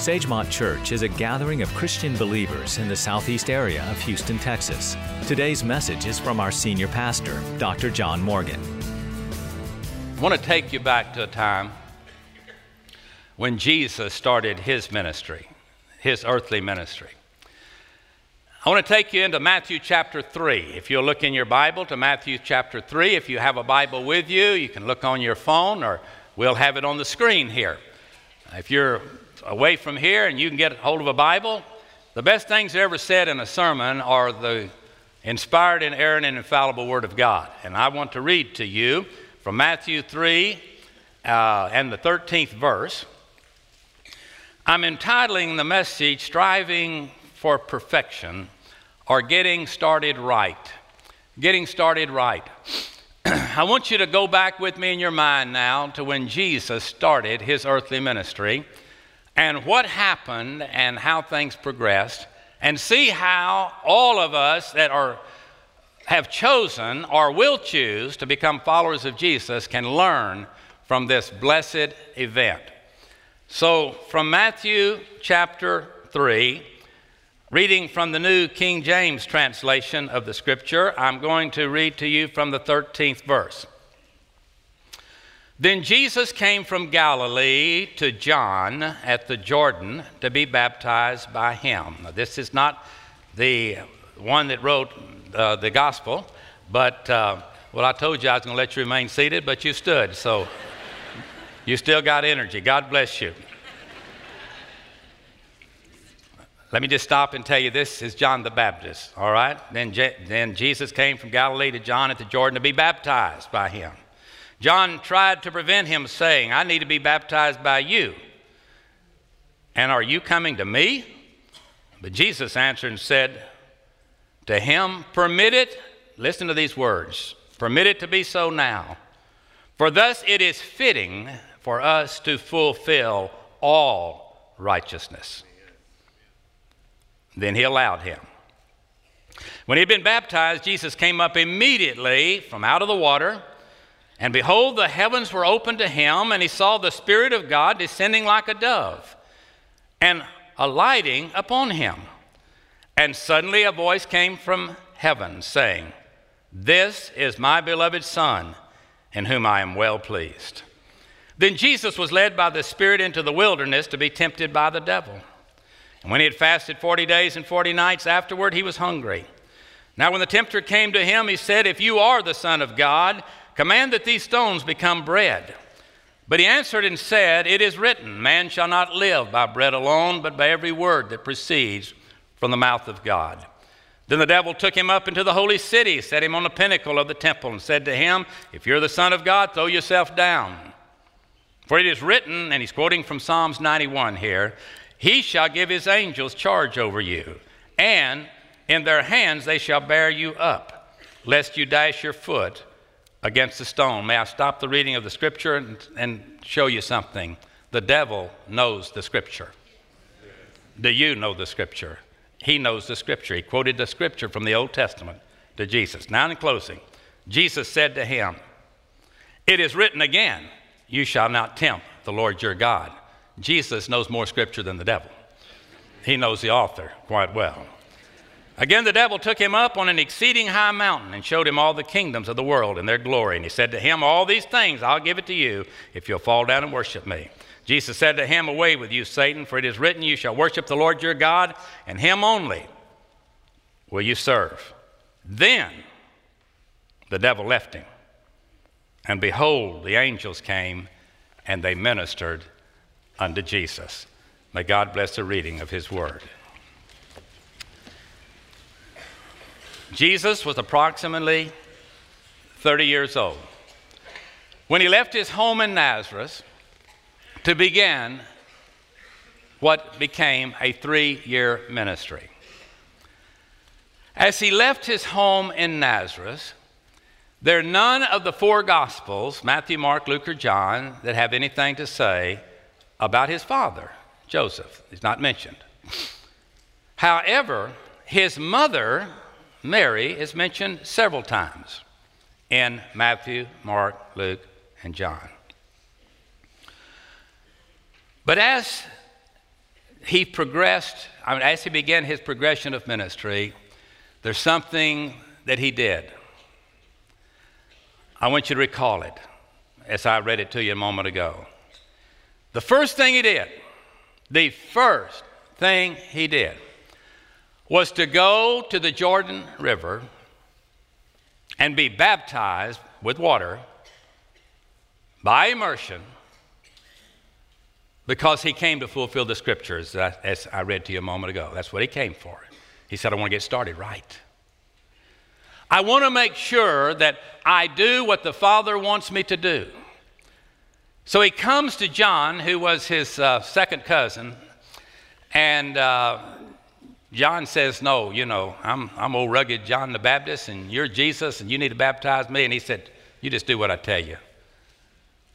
Sagemont Church is a gathering of Christian believers in the southeast area of Houston, Texas. Today's message is from our senior pastor, Dr. John Morgan. I want to take you back to a time when Jesus started his ministry, his earthly ministry. I want to take you into Matthew chapter 3. If you'll look in your Bible to Matthew chapter 3, if you have a Bible with you, you can look on your phone or we'll have it on the screen here. If you're away from here and you can get hold of a Bible, the best things ever said in a sermon are the inspired, inerrant, and infallible Word of God. And I want to read to you from Matthew 3 uh, and the 13th verse. I'm entitling the message Striving for Perfection or Getting Started Right. Getting Started Right. I want you to go back with me in your mind now to when Jesus started his earthly ministry and what happened and how things progressed and see how all of us that are have chosen or will choose to become followers of Jesus can learn from this blessed event. So, from Matthew chapter 3, reading from the New King James translation of the scripture, I'm going to read to you from the 13th verse. Then Jesus came from Galilee to John at the Jordan to be baptized by him. Now, this is not the one that wrote uh, the gospel, but uh, well, I told you I was going to let you remain seated, but you stood, so you still got energy. God bless you. Let me just stop and tell you this is John the Baptist, all right? Then, Je- then Jesus came from Galilee to John at the Jordan to be baptized by him. John tried to prevent him, saying, I need to be baptized by you. And are you coming to me? But Jesus answered and said to him, Permit it, listen to these words, permit it to be so now. For thus it is fitting for us to fulfill all righteousness. Then he allowed him. When he had been baptized, Jesus came up immediately from out of the water. And behold, the heavens were opened to him, and he saw the Spirit of God descending like a dove and alighting upon him. And suddenly a voice came from heaven saying, This is my beloved Son, in whom I am well pleased. Then Jesus was led by the Spirit into the wilderness to be tempted by the devil. And when he had fasted 40 days and 40 nights afterward, he was hungry. Now, when the tempter came to him, he said, If you are the Son of God, Command that these stones become bread. But he answered and said, It is written, Man shall not live by bread alone, but by every word that proceeds from the mouth of God. Then the devil took him up into the holy city, set him on the pinnacle of the temple, and said to him, If you're the Son of God, throw yourself down. For it is written, and he's quoting from Psalms 91 here, He shall give his angels charge over you, and in their hands they shall bear you up, lest you dash your foot against the stone. May I stop the reading of the scripture and, and show you something? The devil knows the scripture. Do you know the scripture? He knows the scripture. He quoted the scripture from the Old Testament to Jesus. Now, in closing, Jesus said to him, It is written again, You shall not tempt the Lord your God. Jesus knows more scripture than the devil. He knows the author quite well. Again, the devil took him up on an exceeding high mountain and showed him all the kingdoms of the world and their glory. And he said to him, All these things I'll give it to you if you'll fall down and worship me. Jesus said to him, Away with you, Satan, for it is written, You shall worship the Lord your God, and him only will you serve. Then the devil left him. And behold, the angels came and they ministered unto Jesus. May God bless the reading of his word. Jesus was approximately 30 years old when he left his home in Nazareth to begin what became a three year ministry. As he left his home in Nazareth, there are none of the four Gospels, Matthew, Mark, Luke, or John, that have anything to say about his father, Joseph. He's not mentioned. However, his mother Mary is mentioned several times in Matthew, Mark, Luke, and John. But as he progressed, I mean, as he began his progression of ministry, there's something that he did. I want you to recall it as I read it to you a moment ago. The first thing he did, the first thing he did, was to go to the Jordan River and be baptized with water by immersion because he came to fulfill the scriptures, as I read to you a moment ago. That's what he came for. He said, I want to get started right. I want to make sure that I do what the Father wants me to do. So he comes to John, who was his uh, second cousin, and uh, John says, No, you know, I'm, I'm old rugged John the Baptist, and you're Jesus, and you need to baptize me. And he said, You just do what I tell you.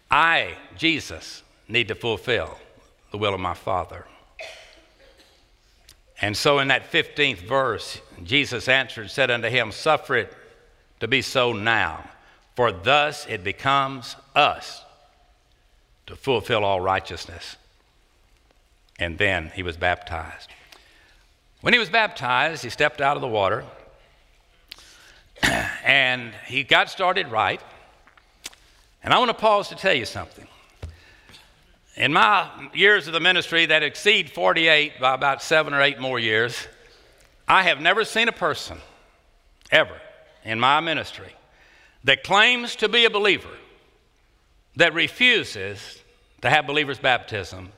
I, Jesus, need to fulfill the will of my Father. And so in that 15th verse, Jesus answered and said unto him, Suffer it to be so now, for thus it becomes us to fulfill all righteousness. And then he was baptized. When he was baptized, he stepped out of the water and he got started right. And I want to pause to tell you something. In my years of the ministry that exceed 48 by about seven or eight more years, I have never seen a person, ever, in my ministry, that claims to be a believer, that refuses to have believer's baptism,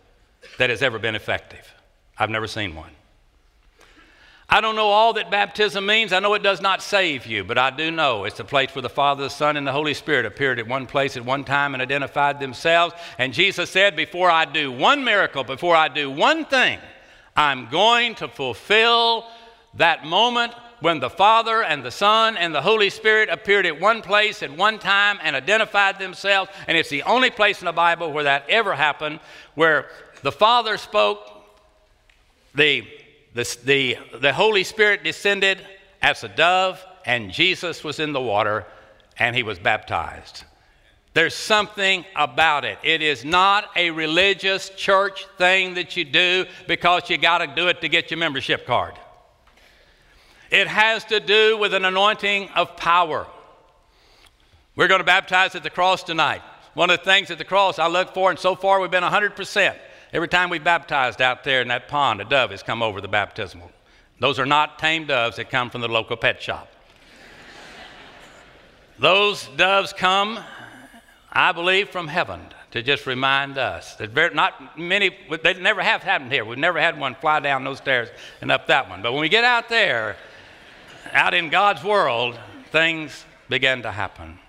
that has ever been effective. I've never seen one. I don't know all that baptism means. I know it does not save you, but I do know it's the place where the Father, the Son, and the Holy Spirit appeared at one place at one time and identified themselves. And Jesus said, Before I do one miracle, before I do one thing, I'm going to fulfill that moment when the Father and the Son and the Holy Spirit appeared at one place at one time and identified themselves. And it's the only place in the Bible where that ever happened, where the Father spoke, the the, the, the Holy Spirit descended as a dove, and Jesus was in the water, and he was baptized. There's something about it. It is not a religious church thing that you do because you got to do it to get your membership card. It has to do with an anointing of power. We're going to baptize at the cross tonight. One of the things at the cross I look for, and so far we've been 100%. Every time we baptized out there in that pond, a dove has come over the baptismal. Those are not tame doves that come from the local pet shop. Those doves come, I believe, from heaven to just remind us that very, not many, they never have happened here. We've never had one fly down those stairs and up that one. But when we get out there, out in God's world, things begin to happen.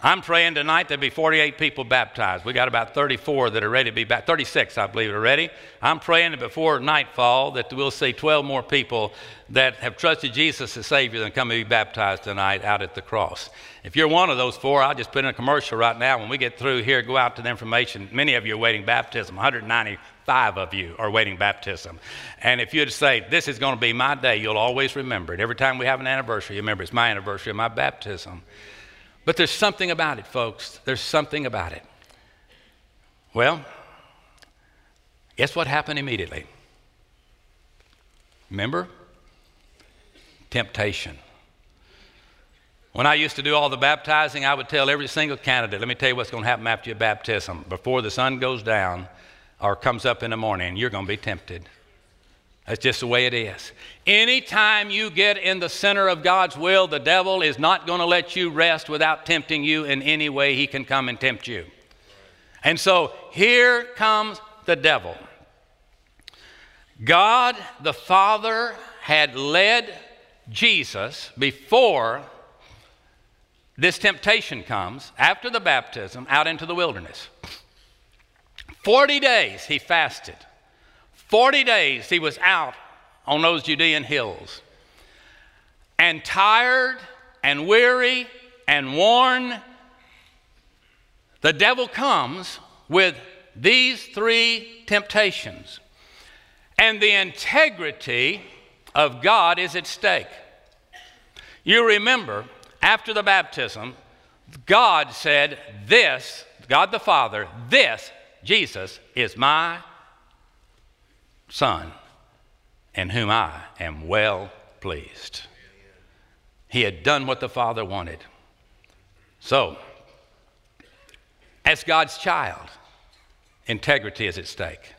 I'm praying tonight there'll be 48 people baptized. We got about 34 that are ready to be baptized, 36, I believe, are ready. I'm praying that before nightfall that we'll see 12 more people that have trusted Jesus as Savior and come to be baptized tonight out at the cross. If you're one of those four, I'll just put in a commercial right now. When we get through here, go out to the information. Many of you are waiting baptism. 195 of you are waiting baptism. And if you'd say, This is going to be my day, you'll always remember it. Every time we have an anniversary, you remember it's my anniversary of my baptism. But there's something about it, folks. There's something about it. Well, guess what happened immediately? Remember? Temptation. When I used to do all the baptizing, I would tell every single candidate, let me tell you what's going to happen after your baptism. Before the sun goes down or comes up in the morning, you're going to be tempted. That's just the way it is. Anytime you get in the center of God's will, the devil is not going to let you rest without tempting you in any way he can come and tempt you. And so here comes the devil. God the Father had led Jesus before this temptation comes, after the baptism, out into the wilderness. 40 days he fasted. 40 days he was out on those Judean hills. And tired and weary and worn, the devil comes with these three temptations. And the integrity of God is at stake. You remember, after the baptism, God said, This, God the Father, this, Jesus, is my Son, in whom I am well pleased. He had done what the Father wanted. So, as God's child, integrity is at stake.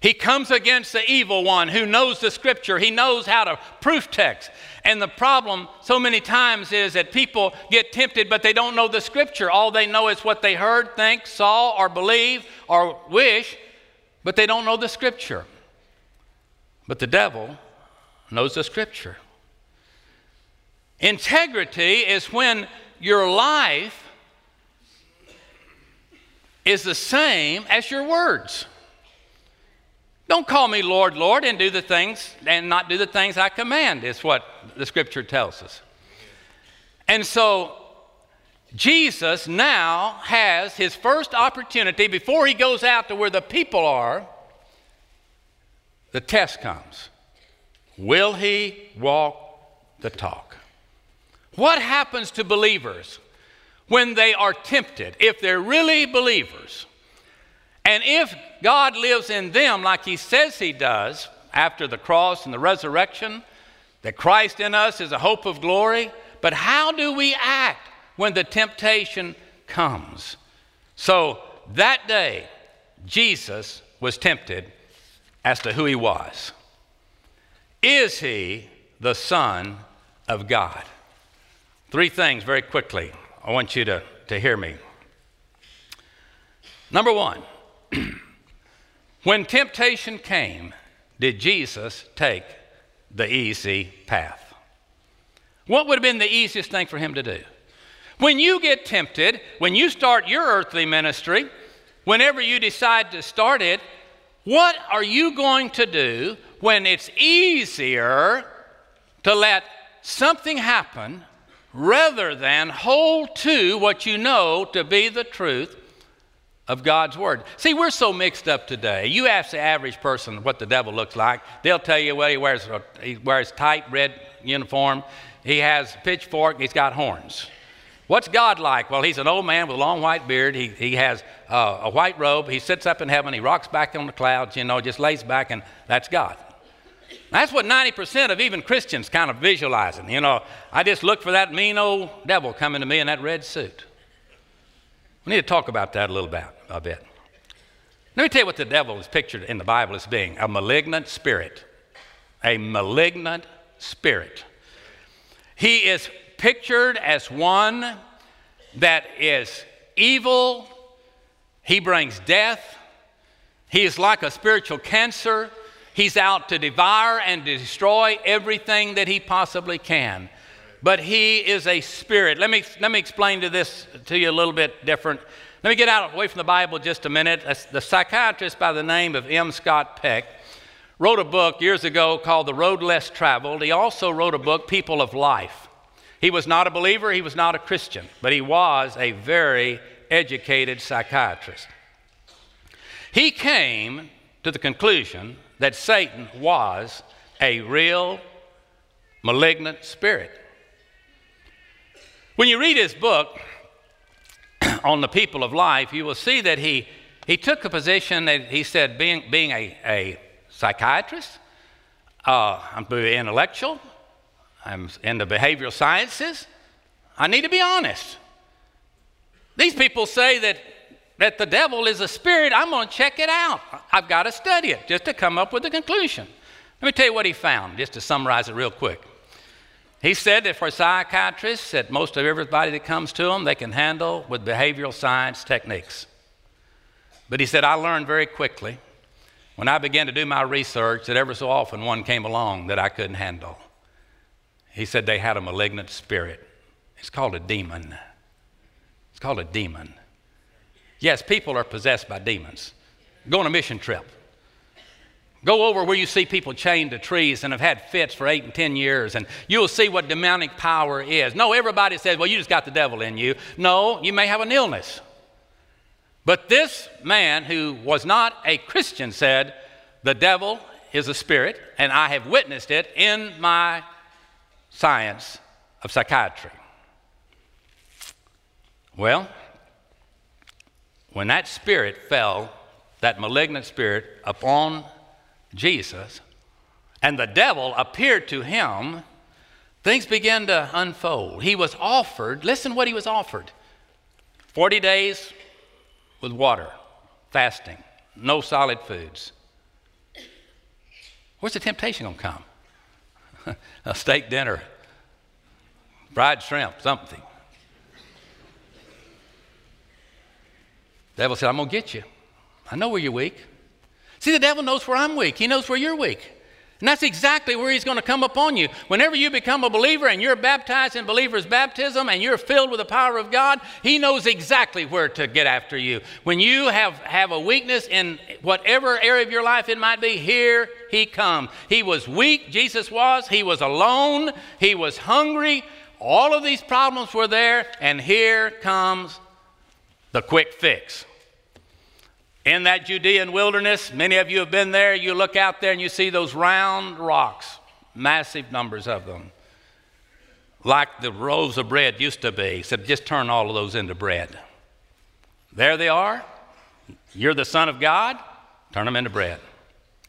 He comes against the evil one who knows the scripture. He knows how to proof text. And the problem so many times is that people get tempted, but they don't know the scripture. All they know is what they heard, think, saw, or believe, or wish, but they don't know the scripture. But the devil knows the scripture. Integrity is when your life is the same as your words. Don't call me Lord, Lord, and do the things and not do the things I command, is what the scripture tells us. And so Jesus now has his first opportunity before he goes out to where the people are. The test comes. Will he walk the talk? What happens to believers when they are tempted, if they're really believers? And if God lives in them like He says He does after the cross and the resurrection, that Christ in us is a hope of glory, but how do we act when the temptation comes? So that day, Jesus was tempted as to who He was. Is He the Son of God? Three things very quickly. I want you to, to hear me. Number one, when temptation came, did Jesus take the easy path? What would have been the easiest thing for him to do? When you get tempted, when you start your earthly ministry, whenever you decide to start it, what are you going to do when it's easier to let something happen rather than hold to what you know to be the truth of God's Word. See, we're so mixed up today. You ask the average person what the devil looks like, they'll tell you, well, he wears a he wears tight red uniform, he has pitchfork, he's got horns. What's God like? Well, he's an old man with a long white beard. He, he has uh, a white robe. He sits up in heaven. He rocks back on the clouds, you know, just lays back, and that's God. That's what 90% of even Christians kind of visualizing. You know, I just look for that mean old devil coming to me in that red suit. We need to talk about that a little bit, a bit. Let me tell you what the devil is pictured in the Bible as being a malignant spirit. A malignant spirit. He is pictured as one that is evil, he brings death, he is like a spiritual cancer. He's out to devour and destroy everything that he possibly can but he is a spirit. Let me, let me explain to this to you a little bit different. Let me get out away from the Bible just a minute. The psychiatrist by the name of M. Scott Peck wrote a book years ago called The Road Less Traveled. He also wrote a book, People of Life. He was not a believer, he was not a Christian, but he was a very educated psychiatrist. He came to the conclusion that Satan was a real malignant spirit. When you read his book on the people of life, you will see that he, he took a position that he said, being, being a, a psychiatrist, uh, very intellectual, I'm in the behavioral sciences, I need to be honest. These people say that, that the devil is a spirit. I'm going to check it out. I've got to study it just to come up with a conclusion. Let me tell you what he found, just to summarize it real quick. He said that for psychiatrists, that most of everybody that comes to them, they can handle with behavioral science techniques. But he said, I learned very quickly when I began to do my research that ever so often one came along that I couldn't handle. He said they had a malignant spirit. It's called a demon. It's called a demon. Yes, people are possessed by demons. Go on a mission trip. Go over where you see people chained to trees and have had fits for eight and ten years, and you'll see what demonic power is. No, everybody says, well, you just got the devil in you. No, you may have an illness. But this man who was not a Christian said, the devil is a spirit, and I have witnessed it in my science of psychiatry. Well, when that spirit fell, that malignant spirit, upon Jesus and the devil appeared to him, things began to unfold. He was offered, listen what he was offered 40 days with water, fasting, no solid foods. Where's the temptation going to come? A steak dinner, fried shrimp, something. The devil said, I'm going to get you. I know where you're weak. See, the devil knows where I'm weak. He knows where you're weak. And that's exactly where he's going to come upon you. Whenever you become a believer and you're baptized in believer's baptism and you're filled with the power of God, he knows exactly where to get after you. When you have, have a weakness in whatever area of your life it might be, here he comes. He was weak, Jesus was. He was alone. He was hungry. All of these problems were there, and here comes the quick fix. In that Judean wilderness, many of you have been there. You look out there and you see those round rocks, massive numbers of them, like the rolls of bread used to be. Said, just turn all of those into bread. There they are. You're the Son of God, turn them into bread.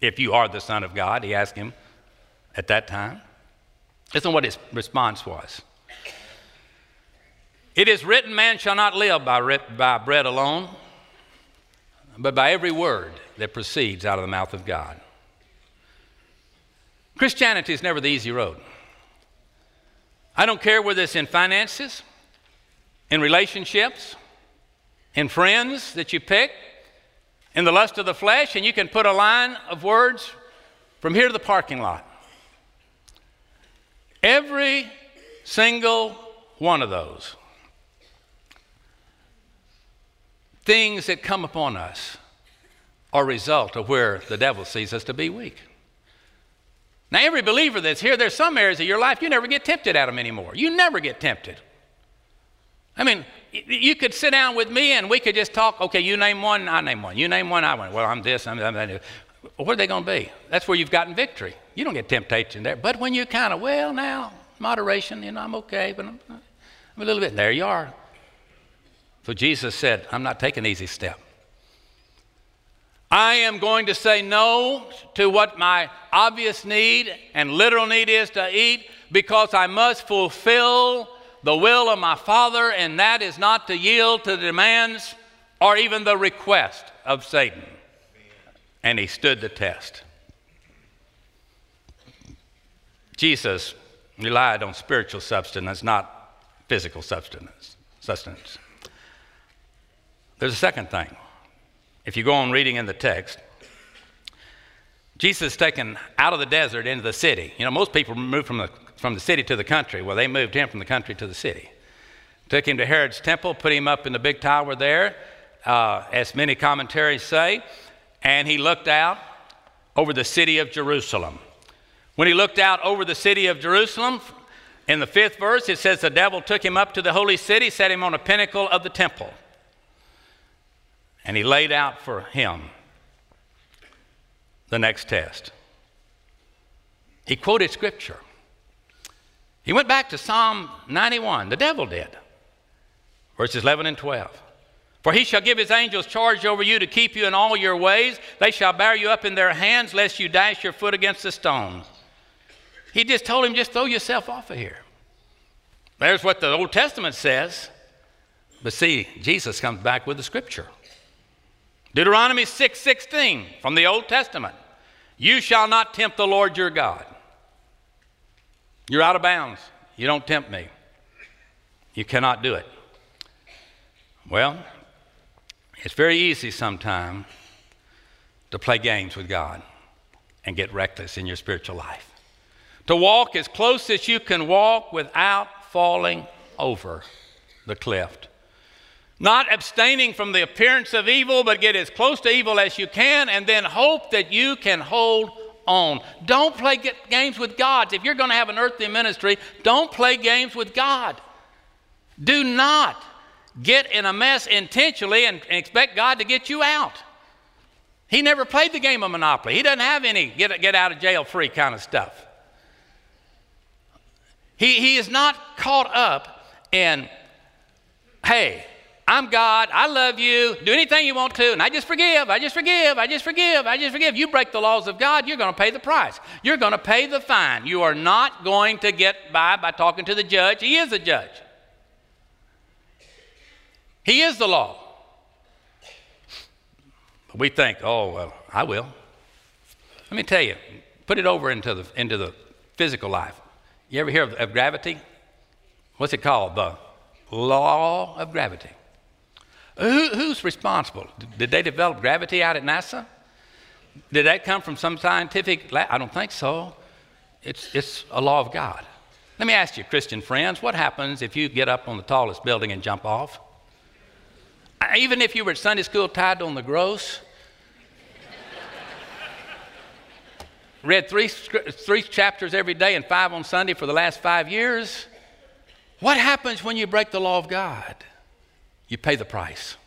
If you are the Son of God, he asked him at that time. Listen what his response was. It is written, man shall not live by, by bread alone but by every word that proceeds out of the mouth of God. Christianity is never the easy road. I don't care whether it's in finances, in relationships, in friends that you pick, in the lust of the flesh, and you can put a line of words from here to the parking lot. Every single one of those things that come upon us are a result of where the devil sees us to be weak. Now, every believer that's here, there's some areas of your life you never get tempted at them anymore. You never get tempted. I mean, you could sit down with me and we could just talk. Okay, you name one, I name one. You name one, I went. Well, I'm this, I'm that. What are they going to be? That's where you've gotten victory. You don't get temptation there. But when you kind of, well, now, moderation, you know, I'm okay, but I'm, I'm a little bit, there you are. So Jesus said, I'm not taking easy step. I am going to say no to what my obvious need and literal need is to eat because I must fulfill the will of my Father, and that is not to yield to the demands or even the request of Satan. And he stood the test. Jesus relied on spiritual substance, not physical substance. sustenance. There's a second thing. If you go on reading in the text, Jesus is taken out of the desert into the city. You know, most people move from the, from the city to the country. Well, they moved him from the country to the city. Took him to Herod's temple, put him up in the big tower there, uh, as many commentaries say, and he looked out over the city of Jerusalem. When he looked out over the city of Jerusalem, in the fifth verse, it says the devil took him up to the holy city, set him on a pinnacle of the temple and he laid out for him the next test. He quoted scripture. He went back to Psalm 91, the devil did, verses 11 and 12. For he shall give his angels charge over you to keep you in all your ways. They shall bear you up in their hands, lest you dash your foot against a stone. He just told him, just throw yourself off of here. There's what the Old Testament says. But see, Jesus comes back with the scripture. Deuteronomy 6 from the Old Testament. You shall not tempt the Lord your God. You're out of bounds. You don't tempt me. You cannot do it. Well, it's very easy sometimes to play games with God and get reckless in your spiritual life. To walk as close as you can walk without falling over the cliff. Not abstaining from the appearance of evil, but get as close to evil as you can, and then hope that you can hold on. Don't play games with God. If you're going to have an earthly ministry, don't play games with God. Do not get in a mess intentionally and, expect God to get you out. He never played the game of Monopoly. He doesn't have any get, get out of jail free kind of stuff. He, he is not caught up in, hey, I'm God, I love you, do anything you want to, and I just forgive, I just forgive, I just forgive, I just forgive. You break the laws of God, you're going to pay the price. You're going to pay the fine. You are not going to get by by talking to the judge. He is a judge, He is the law. But we think, oh, well, I will. Let me tell you, put it over into the, into the physical life. You ever hear of, of gravity? What's it called? The law of gravity. Uh, who, who's responsible? Did they develop gravity out at NASA? Did that come from some scientific lab? I don't think so. It's, it's a law of God. Let me ask you, Christian friends, what happens if you get up on the tallest building and jump off? Uh, even if you were at Sunday school tied on the gross, read three, three chapters every day and five on Sunday for the last five years, what happens when you break the law of God? You pay the price.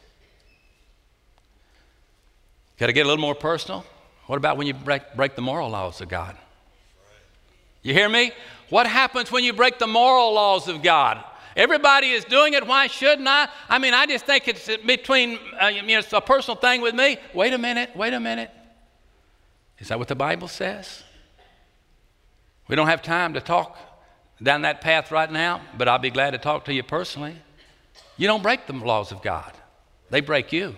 Got to get a little more personal? What about when you break, break the moral laws of God? You hear me? What happens when you break the moral laws of God? Everybody is doing it. Why shouldn't I? I mean, I just think it's between, uh, you know, it's a personal thing with me. Wait a minute, wait a minute. Is that what the Bible says? We don't have time to talk down that path right now, but I'll be glad to talk to you personally. You don't break the laws of God, they break you.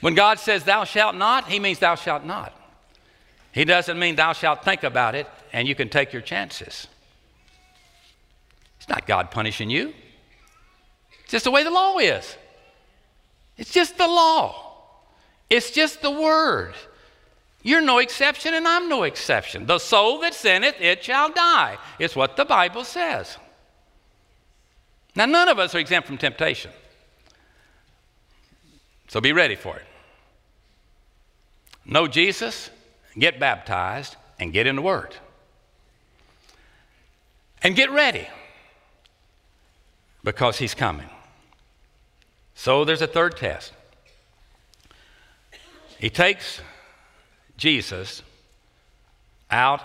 When God says, Thou shalt not, He means thou shalt not. He doesn't mean thou shalt think about it and you can take your chances. It's not God punishing you, it's just the way the law is. It's just the law, it's just the word. You're no exception, and I'm no exception. The soul that sinneth, it shall die. It's what the Bible says. Now, none of us are exempt from temptation. So be ready for it. Know Jesus, get baptized, and get in the Word. And get ready because He's coming. So there's a third test. He takes Jesus out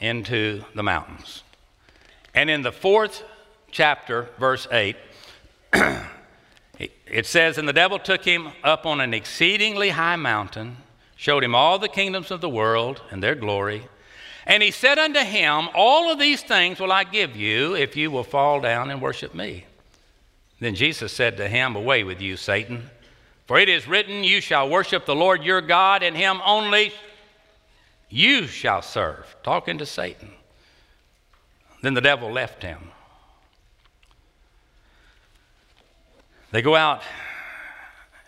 into the mountains. And in the fourth chapter, verse 8, it says, And the devil took him up on an exceedingly high mountain, showed him all the kingdoms of the world and their glory. And he said unto him, All of these things will I give you if you will fall down and worship me. Then Jesus said to him, Away with you, Satan. For it is written, You shall worship the Lord your God, and him only you shall serve. Talking to Satan. Then the devil left him. They go out,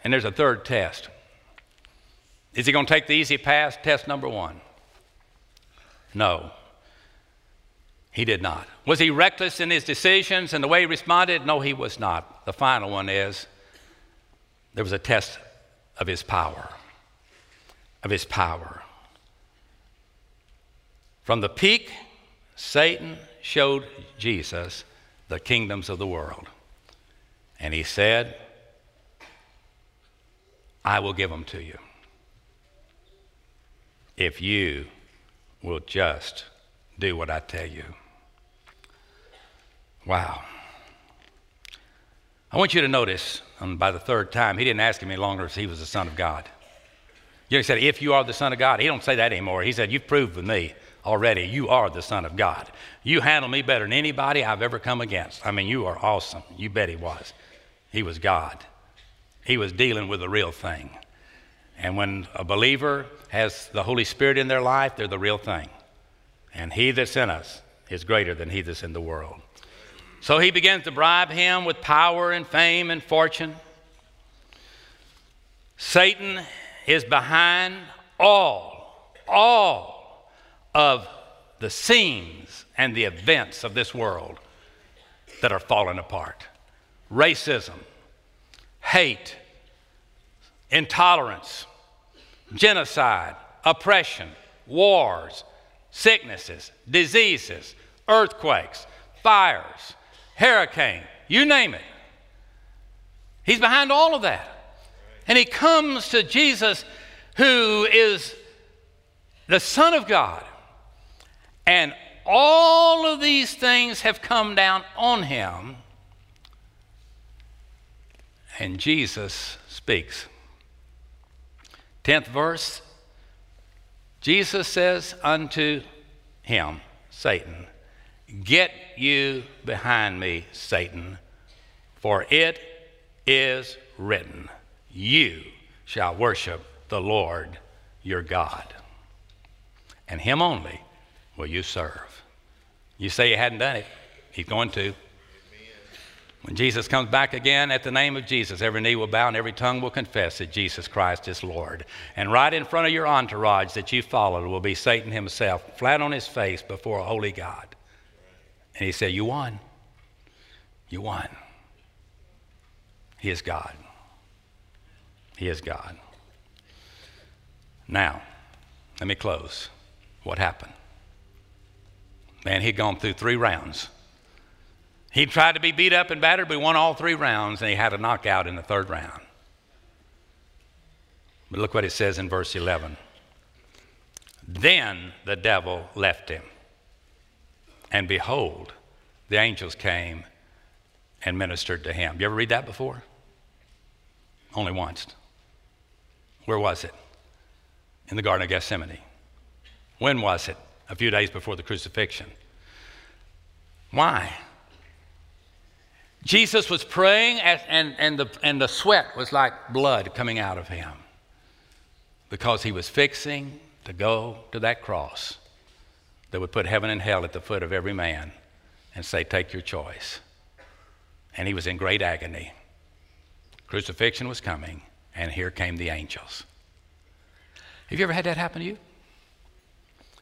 and there's a third test. Is he going to take the easy pass? Test number one. No. He did not. Was he reckless in his decisions and the way he responded? No, he was not. The final one is there was a test of his power. Of his power. From the peak, Satan showed Jesus the kingdoms of the world. And he said, I will give them to you if you will just do what I tell you. Wow. I want you to notice, um, by the third time, he didn't ask him any longer if he was the Son of God. He said, if you are the Son of God. He don't say that anymore. He said, you've proved with me already you are the Son of God. You handle me better than anybody I've ever come against. I mean, you are awesome. You bet he was. He was God. He was dealing with the real thing. And when a believer has the Holy Spirit in their life, they're the real thing. And he that's in us is greater than he that's in the world. So he begins to bribe him with power and fame and fortune. Satan is behind all, all of the scenes and the events of this world that are falling apart racism, hate, intolerance, genocide, oppression, wars, sicknesses, diseases, earthquakes, fires, hurricane, you name it. He's behind all of that. And he comes to Jesus, who is the Son of God. And all of these things have come down on him And Jesus speaks. 10th verse Jesus says unto him, Satan, Get you behind me, Satan, for it is written, You shall worship the Lord your God, and him only will you serve. You say you hadn't done it, he's going to. When Jesus comes back again, at the name of Jesus, every knee will bow and every tongue will confess that Jesus Christ is Lord. And right in front of your entourage that you followed will be Satan himself, flat on his face before a holy God. And he said, You won. You won. He is God. He is God. Now, let me close. What happened? Man, he'd gone through three rounds. He tried to be beat up and battered, but he won all three rounds, and he had a knockout in the third round. But look what it says in verse 11. Then the devil left him, and behold, the angels came and ministered to him. You ever read that before? Only once. Where was it? In the Garden of Gethsemane. When was it? A few days before the crucifixion. Why? Jesus was praying, and, and, the, and the sweat was like blood coming out of him because he was fixing to go to that cross that would put heaven and hell at the foot of every man and say, Take your choice. And he was in great agony. Crucifixion was coming, and here came the angels. Have you ever had that happen to you?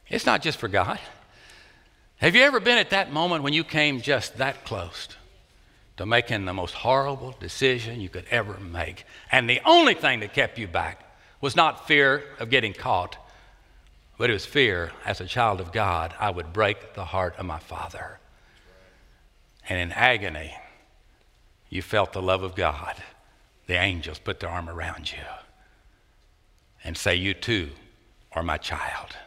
It's not just for God. Have you ever been at that moment when you came just that close? To making the most horrible decision you could ever make. And the only thing that kept you back was not fear of getting caught, but it was fear as a child of God, I would break the heart of my Father. And in agony, you felt the love of God. The angels put their arm around you and say, You too are my child.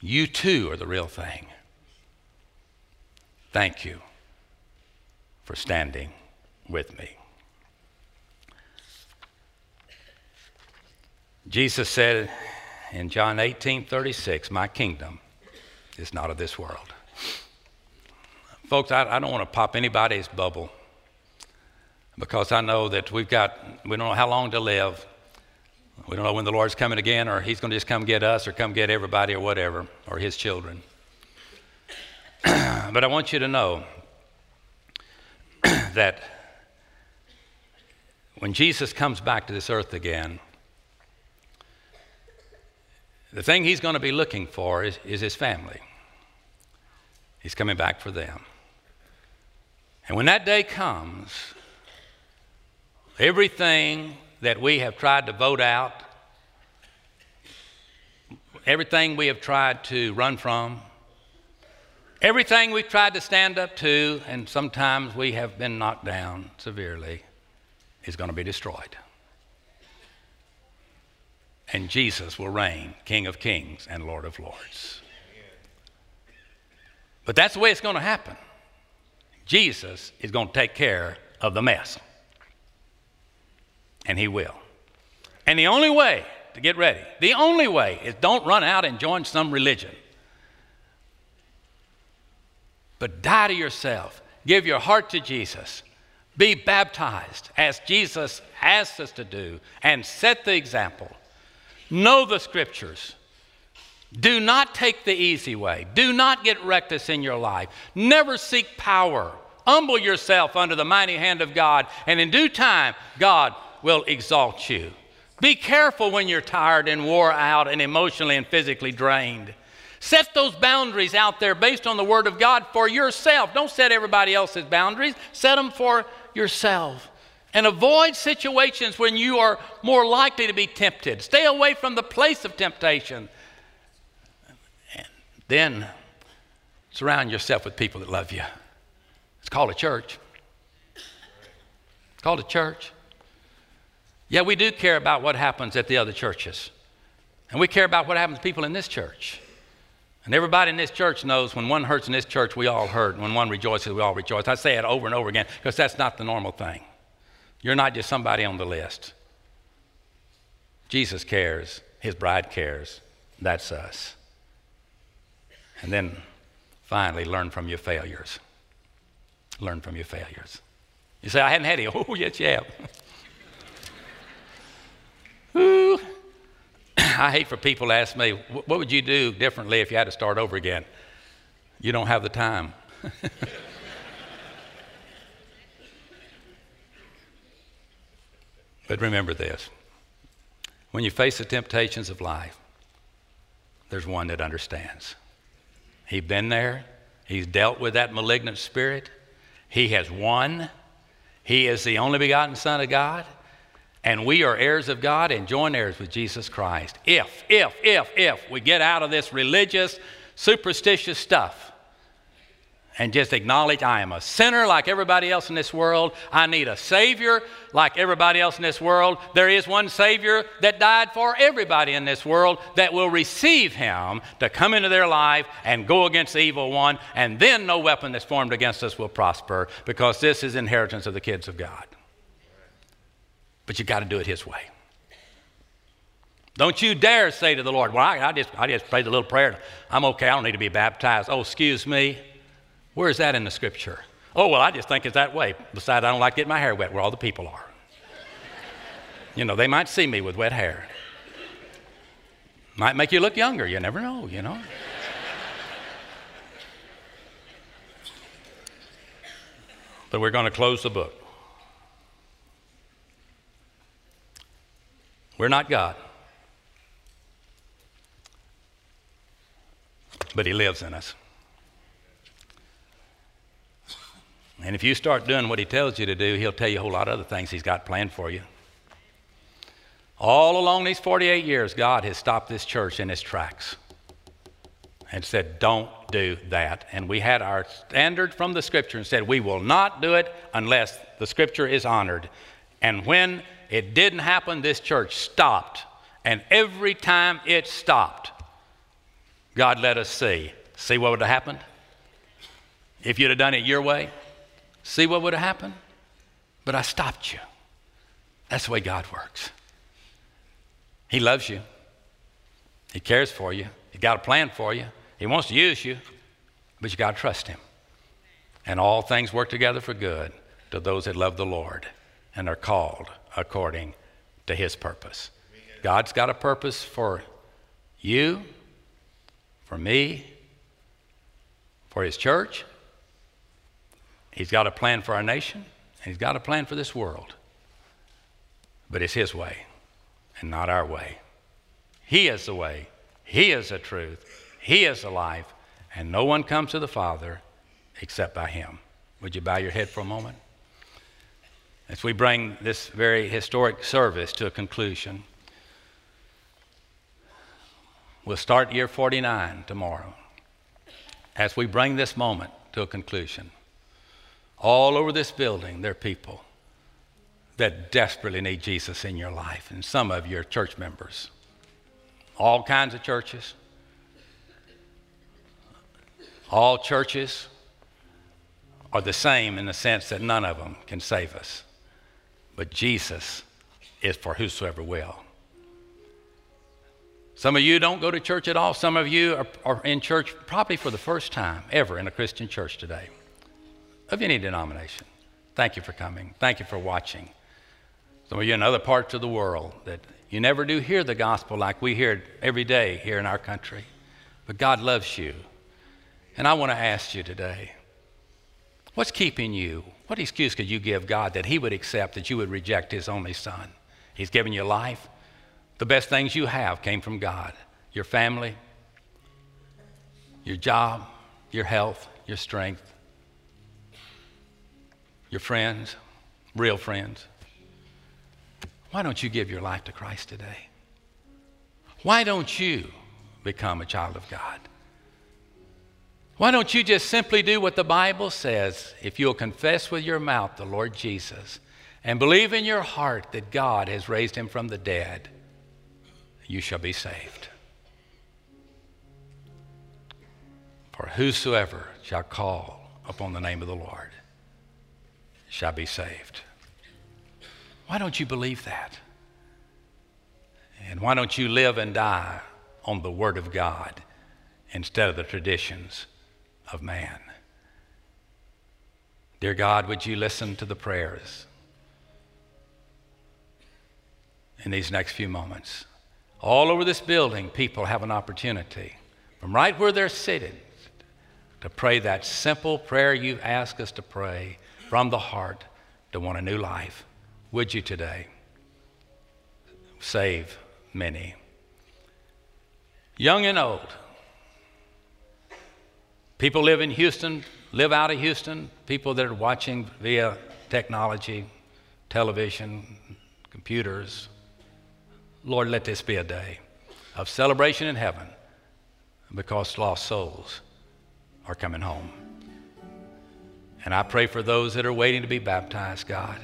You too are the real thing. Thank you for standing with me. Jesus said in John 18 36, My kingdom is not of this world. Folks, I, I don't want to pop anybody's bubble because I know that we've got, we don't know how long to live. We don't know when the Lord's coming again, or He's going to just come get us, or come get everybody, or whatever, or His children. but I want you to know that when Jesus comes back to this earth again, the thing he's going to be looking for is, is his family. He's coming back for them. And when that day comes, everything that we have tried to vote out, everything we have tried to run from, Everything we've tried to stand up to, and sometimes we have been knocked down severely, is going to be destroyed. And Jesus will reign King of kings and Lord of lords. But that's the way it's going to happen. Jesus is going to take care of the mess. And He will. And the only way to get ready, the only way is don't run out and join some religion. But die to yourself. Give your heart to Jesus. Be baptized as Jesus asks us to do and set the example. Know the scriptures. Do not take the easy way. Do not get reckless in your life. Never seek power. Humble yourself under the mighty hand of God, and in due time, God will exalt you. Be careful when you're tired and wore out and emotionally and physically drained. Set those boundaries out there based on the Word of God for yourself. Don't set everybody else's boundaries, set them for yourself. And avoid situations when you are more likely to be tempted. Stay away from the place of temptation. And then surround yourself with people that love you. It's called a church. It's called a church. Yeah, we do care about what happens at the other churches. And we care about what happens to people in this church. And everybody in this church knows when one hurts in this church, we all hurt. When one rejoices, we all rejoice. I say it over and over again because that's not the normal thing. You're not just somebody on the list. Jesus cares, his bride cares. That's us. And then finally, learn from your failures. Learn from your failures. You say, I hadn't had any. Oh, yes, you have. Ooh. I hate for people to ask me, what would you do differently if you had to start over again? You don't have the time. but remember this when you face the temptations of life, there's one that understands. He's been there, he's dealt with that malignant spirit, he has won. He is the only begotten Son of God, and we are heirs of God and joint heirs with Jesus Christ. If, if, if, if we get out of this religious, superstitious stuff and just acknowledge I am a sinner like everybody else in this world. I need a Savior like everybody else in this world. There is one Savior that died for everybody in this world that will receive Him to come into their life and go against the evil one, and then no weapon that's formed against us will prosper because this is inheritance of the kids of God. But you got to do it His way. Don't you dare say to the Lord, Well, I, I, just, I just prayed a little prayer. I'm okay. I don't need to be baptized. Oh, excuse me. Where is that in the scripture? Oh, well, I just think it's that way. Besides, I don't like getting my hair wet where all the people are. you know, they might see me with wet hair. Might make you look younger. You never know, you know. but we're going to close the book. We're not God. But He lives in us. And if you start doing what he tells you to do, he'll tell you a whole lot of other things he's got planned for you. All along these 48 years, God has stopped this church in its tracks and said, Don't do that. And we had our standard from the scripture and said, We will not do it unless the scripture is honored. And when it didn't happen, this church stopped. And every time it stopped, God let us see. See what would have happened? If you'd have done it your way, See what would have happened? But I stopped you. That's the way God works. He loves you, He cares for you, He got a plan for you, He wants to use you, but you got to trust Him. And all things work together for good to those that love the Lord and are called according to His purpose. God's got a purpose for you, for me, for His church, He's got a plan for our nation, and He's got a plan for this world. But it's His way and not our way. He is the way, He is the truth, He is the life, and no one comes to the Father except by Him. Would you bow your head for a moment? As we bring this very historic service to a conclusion, we'll start year 49 tomorrow. As we bring this moment to a conclusion, all over this building, there are people that desperately need Jesus in your life, and some of you are church members. All kinds of churches. All churches are the same in the sense that none of them can save us. But Jesus is for whosoever will. Some of you don't go to church at all. Some of you are, are in church probably for the first time ever in a Christian church today of any denomination. Thank you for coming. Thank you for watching. Some of you in other parts of the world that you never do hear the gospel like we hear it every day here in our country. But God loves you. And I want to ask you today what's keeping you? What excuse could you give God that He would accept that you would reject His only Son? He's given you life. The best things you have came from God your family, your job, your health, your strength your friends, real friends. Why don't you give your life to Christ today? Why don't you become a child of God? Why don't you just simply do what the Bible says? If you'll confess with your mouth the Lord Jesus and believe in your heart that God has raised him from the dead, you shall be saved. For whosoever shall call upon the name of the Lord shall be saved. Why don't you believe that? And why don't you live and die on the Word of God instead of the traditions of man? Dear God, would you listen to the prayers in these next few moments? All over this building, people have an opportunity from right where they're seated to pray that simple prayer you ask us to pray from the heart to want a new life. Would you today save many? Young and old. People live in Houston, live out of Houston, people that are watching via technology, television, computers. Lord, let this be a day of celebration in heaven because lost souls are coming home. And I pray for those that are waiting to be baptized, God,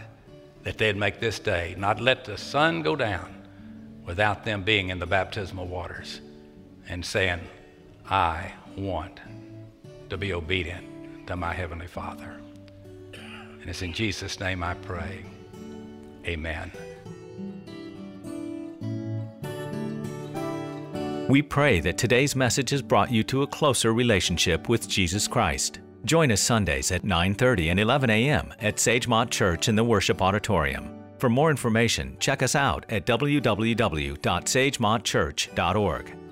that they'd make this day, not let the sun go down without them being in the baptismal waters and saying, I want to be obedient to my Heavenly Father. And it's in Jesus' name I pray. Amen. We pray that today's message has brought you to a closer relationship with Jesus Christ. Join us Sundays at 9:30 and 11 a.m. at Sagemont Church in the Worship Auditorium. For more information, check us out at www.sagemontchurch.org.